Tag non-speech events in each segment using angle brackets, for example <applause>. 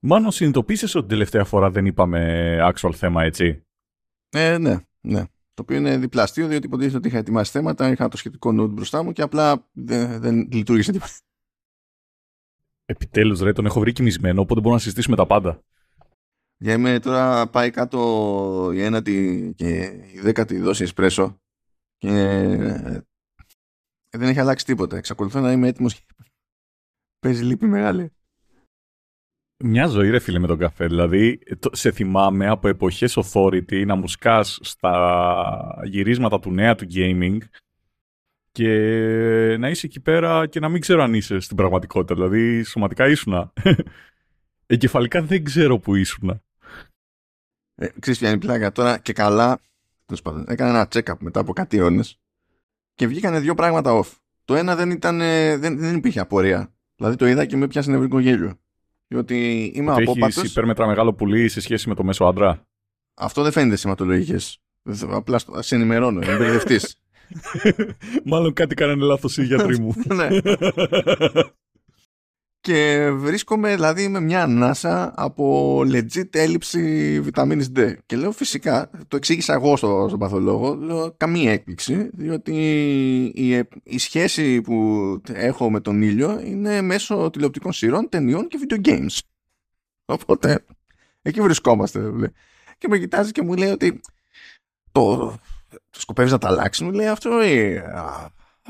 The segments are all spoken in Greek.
Μάλλον συνειδητοποίησες ότι τελευταία φορά δεν είπαμε actual θέμα, έτσι; Ε, ναι, ναι. Το οποίο είναι διπλαστείο, διότι υποτίθεται ότι είχα ετοιμάσει θέματα, είχα το σχετικό node μπροστά μου και απλά δεν, δεν λειτουργήσε τίποτα. Επιτέλους ρε, τον έχω βρει κοιμισμένο, οπότε μπορούμε να συζητήσουμε τα πάντα. Για είμαι τώρα πάει κάτω η ένατη και η δέκατη δόση εσπρέσο και ε, δεν έχει αλλάξει τίποτα. Εξακολουθώ να είμαι έτοιμος. Παίζει λύπη μεγάλη. Μια ζωή ρε φίλε με τον καφέ. Δηλαδή, σε θυμάμαι από εποχές authority να μου σκάς στα γυρίσματα του νέα του gaming και να είσαι εκεί πέρα και να μην ξέρω αν είσαι στην πραγματικότητα. Δηλαδή, σωματικά ήσουνα. <laughs> Εγκεφαλικά δεν ξέρω που ήσουνα. Ε, ξέρεις ποια είναι η πλάκα τώρα και καλά. Τέλος έκανα ένα check-up μετά από κάτι αιώνες και βγήκανε δύο πράγματα off. Το ένα δεν, ήταν, δεν, δεν υπήρχε απορία. Δηλαδή το είδα και με πιάσε νευρικό γέλιο. Διότι είμαι από Έχεις υπέρμετρα μεγάλο πουλί σε σχέση με το μέσο άντρα; Αυτό δεν φαίνεται σηματολογικές. Απλά σε ενημερώνω, είμαι μπερδευτής. <laughs> Μάλλον κάτι κάνανε λάθος οι γιατροί μου. <laughs> <laughs> ναι. και βρίσκομαι δηλαδή με μια ανάσα από legit έλλειψη βιταμίνης D. Και λέω φυσικά, το εξήγησα εγώ στο, στον παθολόγο, λέω καμία έκπληξη, διότι η, η σχέση που έχω με τον ήλιο είναι μέσω τηλεοπτικών σειρών, ταινιών και video games. Οπότε, εκεί βρισκόμαστε. Και με κοιτάζει και μου λέει ότι το, το σκοπεύεις να τα αλλάξεις, μου λέει αυτό ή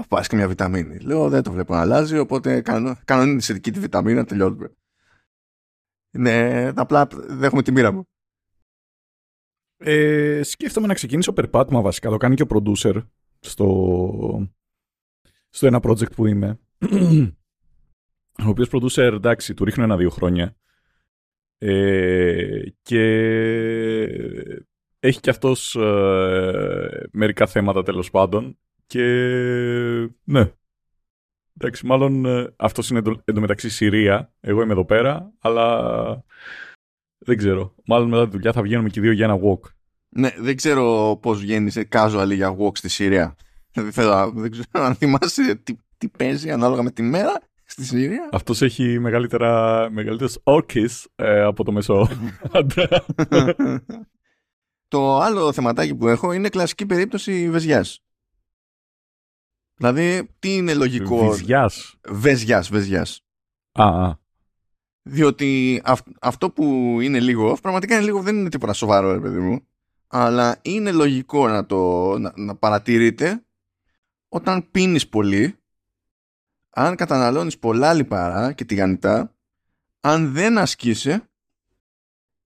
πάρει και μια βιταμίνη. Λέω δεν το βλέπω να αλλάζει, οπότε κάνω, κάνω τη σχετική τη βιταμίνα, τελειώνουμε. Ναι, απλά δέχομαι τη μοίρα μου. Ε, σκέφτομαι να ξεκινήσω περπάτημα βασικά. Το κάνει και ο producer στο, στο ένα project που είμαι. <clears throat> ο οποίος producer, εντάξει, του ρίχνω ένα-δύο χρόνια. Ε, και έχει και αυτός ε, μερικά θέματα τέλος πάντων και ναι. Εντάξει, μάλλον ε, αυτός είναι εντωμεταξύ Συρία. Εγώ είμαι εδώ πέρα, αλλά δεν ξέρω. Μάλλον μετά τη δουλειά θα βγαίνουμε και δύο για ένα walk. Ναι, δεν ξέρω πώς βγαίνεις casual για walk στη Συρία. Δεν ξέρω αν θυμάσαι τι, τι παίζει ανάλογα με τη μέρα στη Συρία. Αυτός έχει μεγαλύτερα, μεγαλύτερες όρκες ε, από το μέσο <laughs> το άλλο θεματάκι που έχω είναι κλασική περίπτωση βεζιάς. Δηλαδή, τι είναι λογικό; Βεζιάς. Βεζιάς, βεζιάς. Α, α. Διότι αυτό που είναι λίγο, πραγματικά είναι λίγο, δεν είναι τίποτα σοβαρό, ρε παιδί μου. Αλλά είναι λογικό να το να, να παρατηρείτε όταν πίνεις πολύ, αν καταναλώνεις πολλά λιπαρά και τηγανιτά, αν δεν ασκείσαι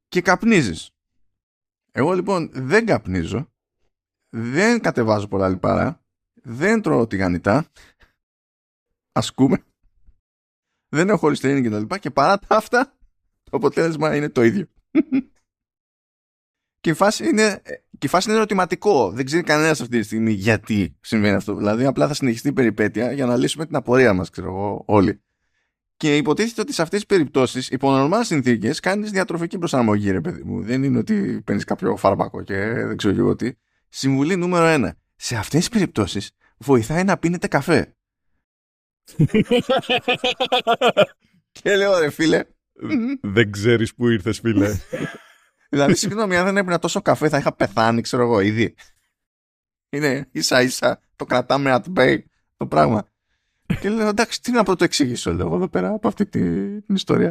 και καπνίζεις. Εγώ λοιπόν δεν καπνίζω, δεν κατεβάζω πολλά λιπαρά δεν τρώω τηγανιτά, ασκούμε, δεν έχω χωριστερίνη και τα λοιπά και παρά τα αυτά το αποτέλεσμα είναι το ίδιο. και η φάση είναι, και η φάση είναι ερωτηματικό. Δεν ξέρει κανένας αυτή τη στιγμή γιατί συμβαίνει αυτό. Δηλαδή, απλά θα συνεχιστεί η περιπέτεια για να λύσουμε την απορία μας, ξέρω εγώ, όλοι. Και υποτίθεται ότι σε αυτές τις περιπτώσεις, υπό νορμάλ συνθήκες, κάνεις διατροφική προσαρμογή, ρε παιδί μου. Δεν είναι ότι παίρνεις κάποιο φάρμακο και δεν ξέρω εγώ τι. Συμβουλή νούμερο ένα σε αυτές τις περιπτώσεις βοηθάει να πίνετε καφέ. <laughs> και λέω ρε φίλε. Δεν ξέρεις που ήρθες φίλε. <laughs> δηλαδή συγγνώμη αν δεν έπαιρνα τόσο καφέ θα είχα πεθάνει ξέρω εγώ ήδη. Είναι ίσα ίσα το κρατάμε at bay το πράγμα. και λέω εντάξει τι να το εξηγήσω λέω εδώ πέρα από αυτή την ιστορία.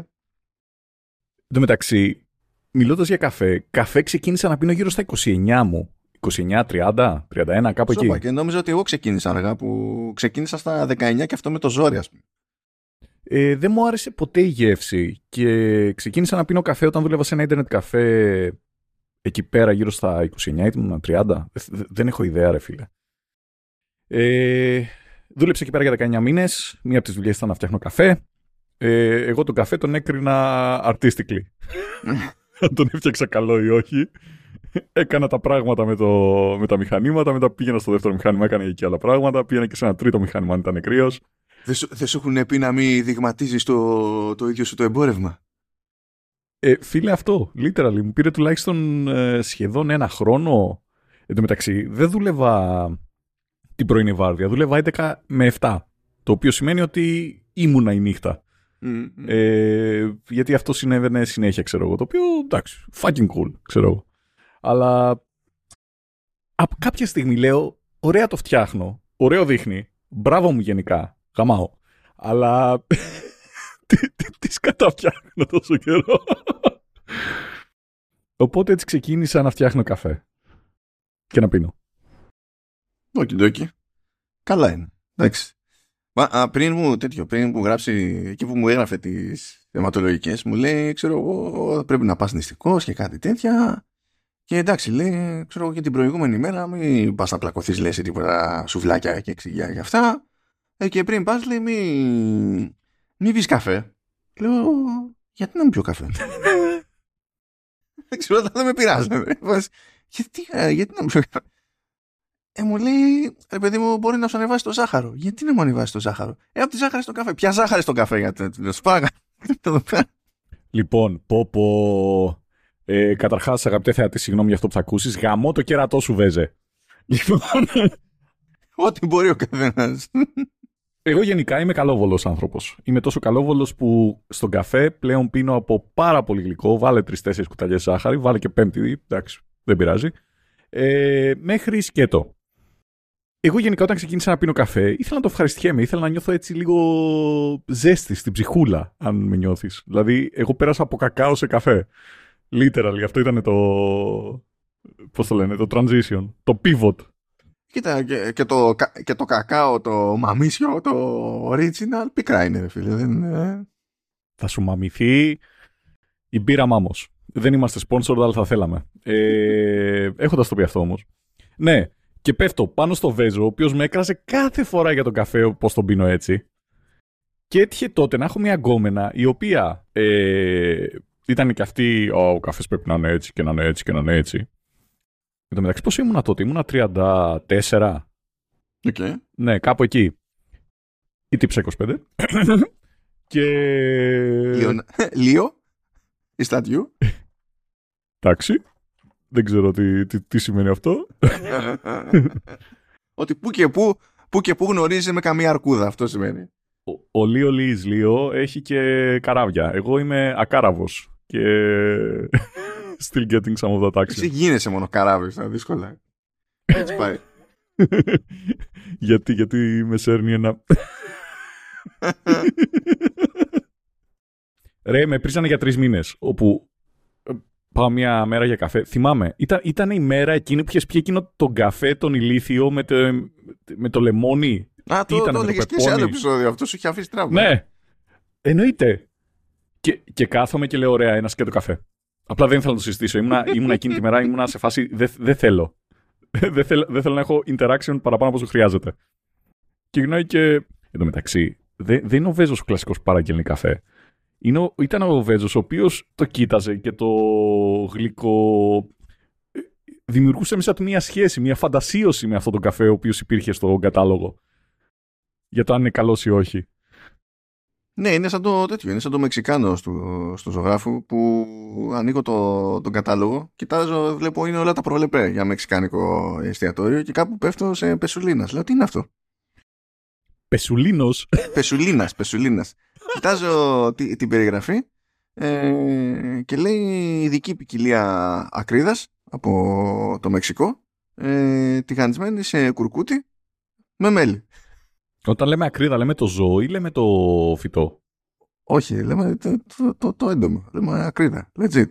Εν τω μεταξύ, μιλώντας για καφέ, καφέ ξεκίνησα να πίνω γύρω στα 29 μου. 29, 30, 31, κάπου Σόπα, εκεί. Και νόμιζα ότι εγώ ξεκίνησα αργά, που ξεκίνησα στα 19 και αυτό με το ζόρι, ας πούμε. Ε, δεν μου άρεσε ποτέ η γεύση και ξεκίνησα να πίνω καφέ όταν δούλευα σε ένα ίντερνετ καφέ εκεί πέρα γύρω στα 29 ή 30. Δεν έχω ιδέα ρε φίλε. Ε, δούλεψα εκεί πέρα για 19 μήνες. Μία από τις δουλειές ήταν να φτιάχνω καφέ. Ε, εγώ τον καφέ τον έκρινα artistically. <laughs> Αν τον έφτιαξα καλό ή όχι έκανα τα πράγματα με, το, με τα μηχανήματα, μετά πήγαινα στο δεύτερο μηχάνημα, έκανε εκεί άλλα πράγματα, πήγαινα και σε ένα τρίτο μηχάνημα αν ήταν κρύο. Δεν σου, δεν σου έχουν πει να μην δειγματίζεις το, το ίδιο σου το εμπόρευμα; Ε, φίλε αυτό, literally, μου πήρε τουλάχιστον ε, σχεδόν ένα χρόνο. Εν τω μεταξύ, δεν δούλευα την πρωινή βάρδια, δούλευα 11 με 7. Το οποίο σημαίνει ότι ήμουνα η νύχτα. Ε, γιατί αυτό συνέβαινε συνέχεια, ξέρω εγώ. Το οποίο εντάξει, fucking cool, ξέρω εγώ. Αλλά από κάποια στιγμή λέω, ωραία το φτιάχνω, ωραίο δείχνει, μπράβο μου γενικά, γαμάω. Αλλά <laughs> τι, τι, τι σκαταφτιάχνω τόσο καιρό. Οπότε έτσι ξεκίνησα να φτιάχνω καφέ. Και να πίνω. Όχι, ντόκι. Καλά είναι. Εντάξει. Μα, α, πριν μου τέτοιο, πριν μου γράψει εκεί που μου έγραφε τις θεματολογικές, μου λέει, ξέρω εγώ, πρέπει να πας νηστικός και κάτι τέτοια. Και εντάξει, λέει, ξέρω εγώ και την προηγούμενη μέρα, μην πας να πλακωθείς, λες τίποτα σουβλάκια και εξηγιά και αυτά. Ε, και πριν πας, λέει, μην μη πεις καφέ. Λέω, γιατί να μην πιω καφέ; Δεν ξέρω, δεν με πειράζει. γιατί, ε, γιατί να μην πιω καφέ; Ε, μου λέει, ρε παιδί μου, μπορεί να σου ανεβάσει το ζάχαρο. Γιατί να μου ανεβάσει το ζάχαρο. Ε, από τη ζάχαρη στο καφέ. Ποια ζάχαρη στο καφέ, γιατί το σπάγα. λοιπόν, πω πω. Ε, Καταρχάς, αγαπητέ θεατή, συγγνώμη για αυτό που θα ακούσεις. Γαμώ το κέρατό σου, βέζε. Λοιπόν. <laughs> Ό,τι μπορεί ο καθένας. Εγώ γενικά είμαι καλόβολος άνθρωπος. Είμαι τόσο καλόβολος που στον καφέ πλέον πίνω από πάρα πολύ γλυκό. Βάλε τρει-τέσσερι κουταλιές ζάχαρη, βάλε και πέμπτη. Εντάξει, δεν πειράζει. Ε, μέχρι σκέτο. Εγώ γενικά όταν ξεκίνησα να πίνω καφέ, ήθελα να το ευχαριστιέμαι. Ήθελα να νιώθω έτσι λίγο ζέστη στην ψυχούλα, αν με νιώθεις. Δηλαδή, εγώ πέρασα από κακάο σε καφέ. Literally, αυτό ήταν το. Πώς το λένε, το transition, το pivot. Κοίτα, και, το, και το κακάο, το μαμίσιο, το original, πικρά είναι, φίλε. Δεν, Θα σου μαμηθεί η μπύρα μάμος. Δεν είμαστε sponsor, αλλά θα θέλαμε. Ε, Έχοντας το πει αυτό όμως. Ναι, και πέφτω πάνω στο Βέζο, ο οποίος με έκρασε κάθε φορά για τον καφέ, πώς τον πίνω έτσι. Και έτυχε τότε να έχω μια γκόμενα η οποία ε, ήταν και αυτή, ο καφές πρέπει να είναι έτσι και να είναι έτσι και να είναι έτσι. Εν τω μεταξύ, πώς ήμουνα τότε, ήμουνα 34. Okay. Ναι, κάπου εκεί. Ή τύψα 25. <coughs> και. <laughs> Λίο; Is that you? Εντάξει. Δεν ξέρω τι, τι, τι σημαίνει αυτό. <laughs> Ότι που και που, που και που γνωρίζεις με καμία αρκούδα. Αυτό σημαίνει. Ο, ο Λίο Λίς Λίο έχει και καράβια. Εγώ είμαι ακάραβος. Και <laughs> still getting some of that action. Εσύ γίνεσαι μόνο καράβι, θα δύσκολα. Έτσι πάει. <laughs> γιατί, γιατί με σέρνει ένα... <laughs> Ρε, με πρίσανε για τρεις μήνες, όπου πάω μια μέρα για καφέ. Θυμάμαι, ήταν, ήταν η μέρα εκείνη που είχες πιει εκείνο τον καφέ, τον ηλίθιο με το, με το λεμόνι. Α, το, το έλεγες και σε άλλο επεισόδιο. Αυτός σου είχε αφήσει τραύμα. Ναι. Εννοείται. Και, και κάθομαι και λέω: Ωραία, ένα και το καφέ. Απλά δεν ήθελα να το συζητήσω. Ήμουνα, ήμουνα εκείνη τη μέρα, ήμουνα σε φάση. Δεν δε θέλω. δεν θέλω. <laughs> Δεν θέλω να έχω interaction παραπάνω από όσο χρειάζεται. Και γυρνάει και. Εν τω μεταξύ, δεν, δεν είναι ο Βέζος ο κλασικός που παραγγέλνει καφέ είναι, ήταν ο Βέζος ο οποίος το κοίταζε και το γλυκό ε, δημιουργούσε μέσα του μια σχέση, μια φαντασίωση με αυτόν τον καφέ ο οποίος υπήρχε στο κατάλογο για το αν είναι καλός ή όχι. Ναι, είναι σαν το τέτοιο, είναι σαν το Μεξικάνο στο, στο ζωγράφου που ανοίγω το, τον κατάλογο, κοιτάζω, βλέπω είναι όλα τα προλεπέ για μεξικάνικο εστιατόριο και κάπου πέφτω σε πεσουλίνας. Λέω τι είναι αυτό; Πεσουλίνος; Πεσουλίνας, πεσουλίνας. <laughs> Κοιτάζω την περιγραφή ε, και λέει ειδική ποικιλία ακρίδας από το Μεξικό ε, τηγανισμένη σε κουρκούτι με μέλι. Όταν λέμε ακρίδα, λέμε το ζώο ή λέμε το φυτό; Όχι, λέμε το, το, το, το έντομο. Λέμε ακρίδα. Legit.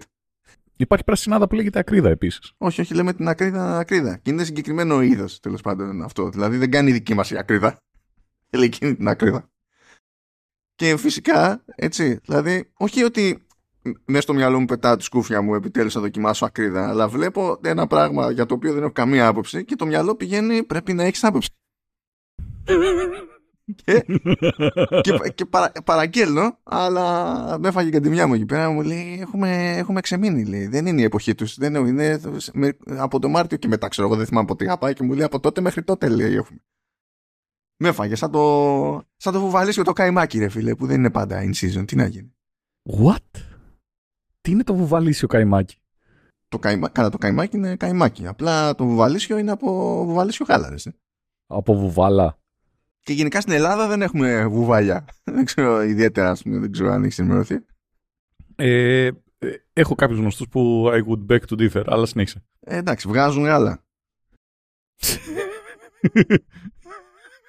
Υπάρχει πρασινάδα που λέγεται ακρίδα επίσης. Όχι, όχι, λέμε την ακρίδα ακρίδα. Και είναι συγκεκριμένο είδος τέλος πάντων αυτό. Δηλαδή δεν κάνει δική μας η ακρίδα. <laughs> Λέει εκείνη την ακρίδα. Και φυσικά, έτσι, δηλαδή, όχι ότι μέσα στο μυαλό μου πετάω τη σκούφια μου επιτέλους να δοκιμάσω ακρίδα, αλλά βλέπω ένα πράγμα για το οποίο δεν έχω καμία άποψη και το μυαλό πηγαίνει πρέπει να έχεις άποψη. Και, και, και παρα, παραγγέλνω, αλλά με έφαγε η καντιμιά μου εκεί πέρα. Μου λέει: Έχουμε, έχουμε ξεμείνει. Λέει. Δεν είναι η εποχή τους. Είναι από το Μάρτιο και μετά, ξέρω εγώ, δεν θυμάμαι πότε είχα πάει και μου λέει: Από τότε μέχρι τότε λέει: Έχουμε. Με έφαγε σαν το, σαν το βουβαλίσιο το καϊμάκι, ρε φίλε, που δεν είναι πάντα in season. Τι να γίνει. What? Τι είναι το βουβαλίσιο καϊμάκι. Το καϊμα... Καλά, το καϊμάκι είναι καϊμάκι. Απλά το βουβαλίσιο είναι από βουβαλίσιο γάλα, ρε. Από βουβάλα. Και γενικά στην Ελλάδα δεν έχουμε βουβάλια. δεν ξέρω ιδιαίτερα, ας πούμε, δεν ξέρω αν έχεις ενημερωθεί. Ε, ε, έχω κάποιους γνωστούς που I would beg to differ, αλλά συνέχισε. Ε, εντάξει, βγάζουν άλλα. <laughs>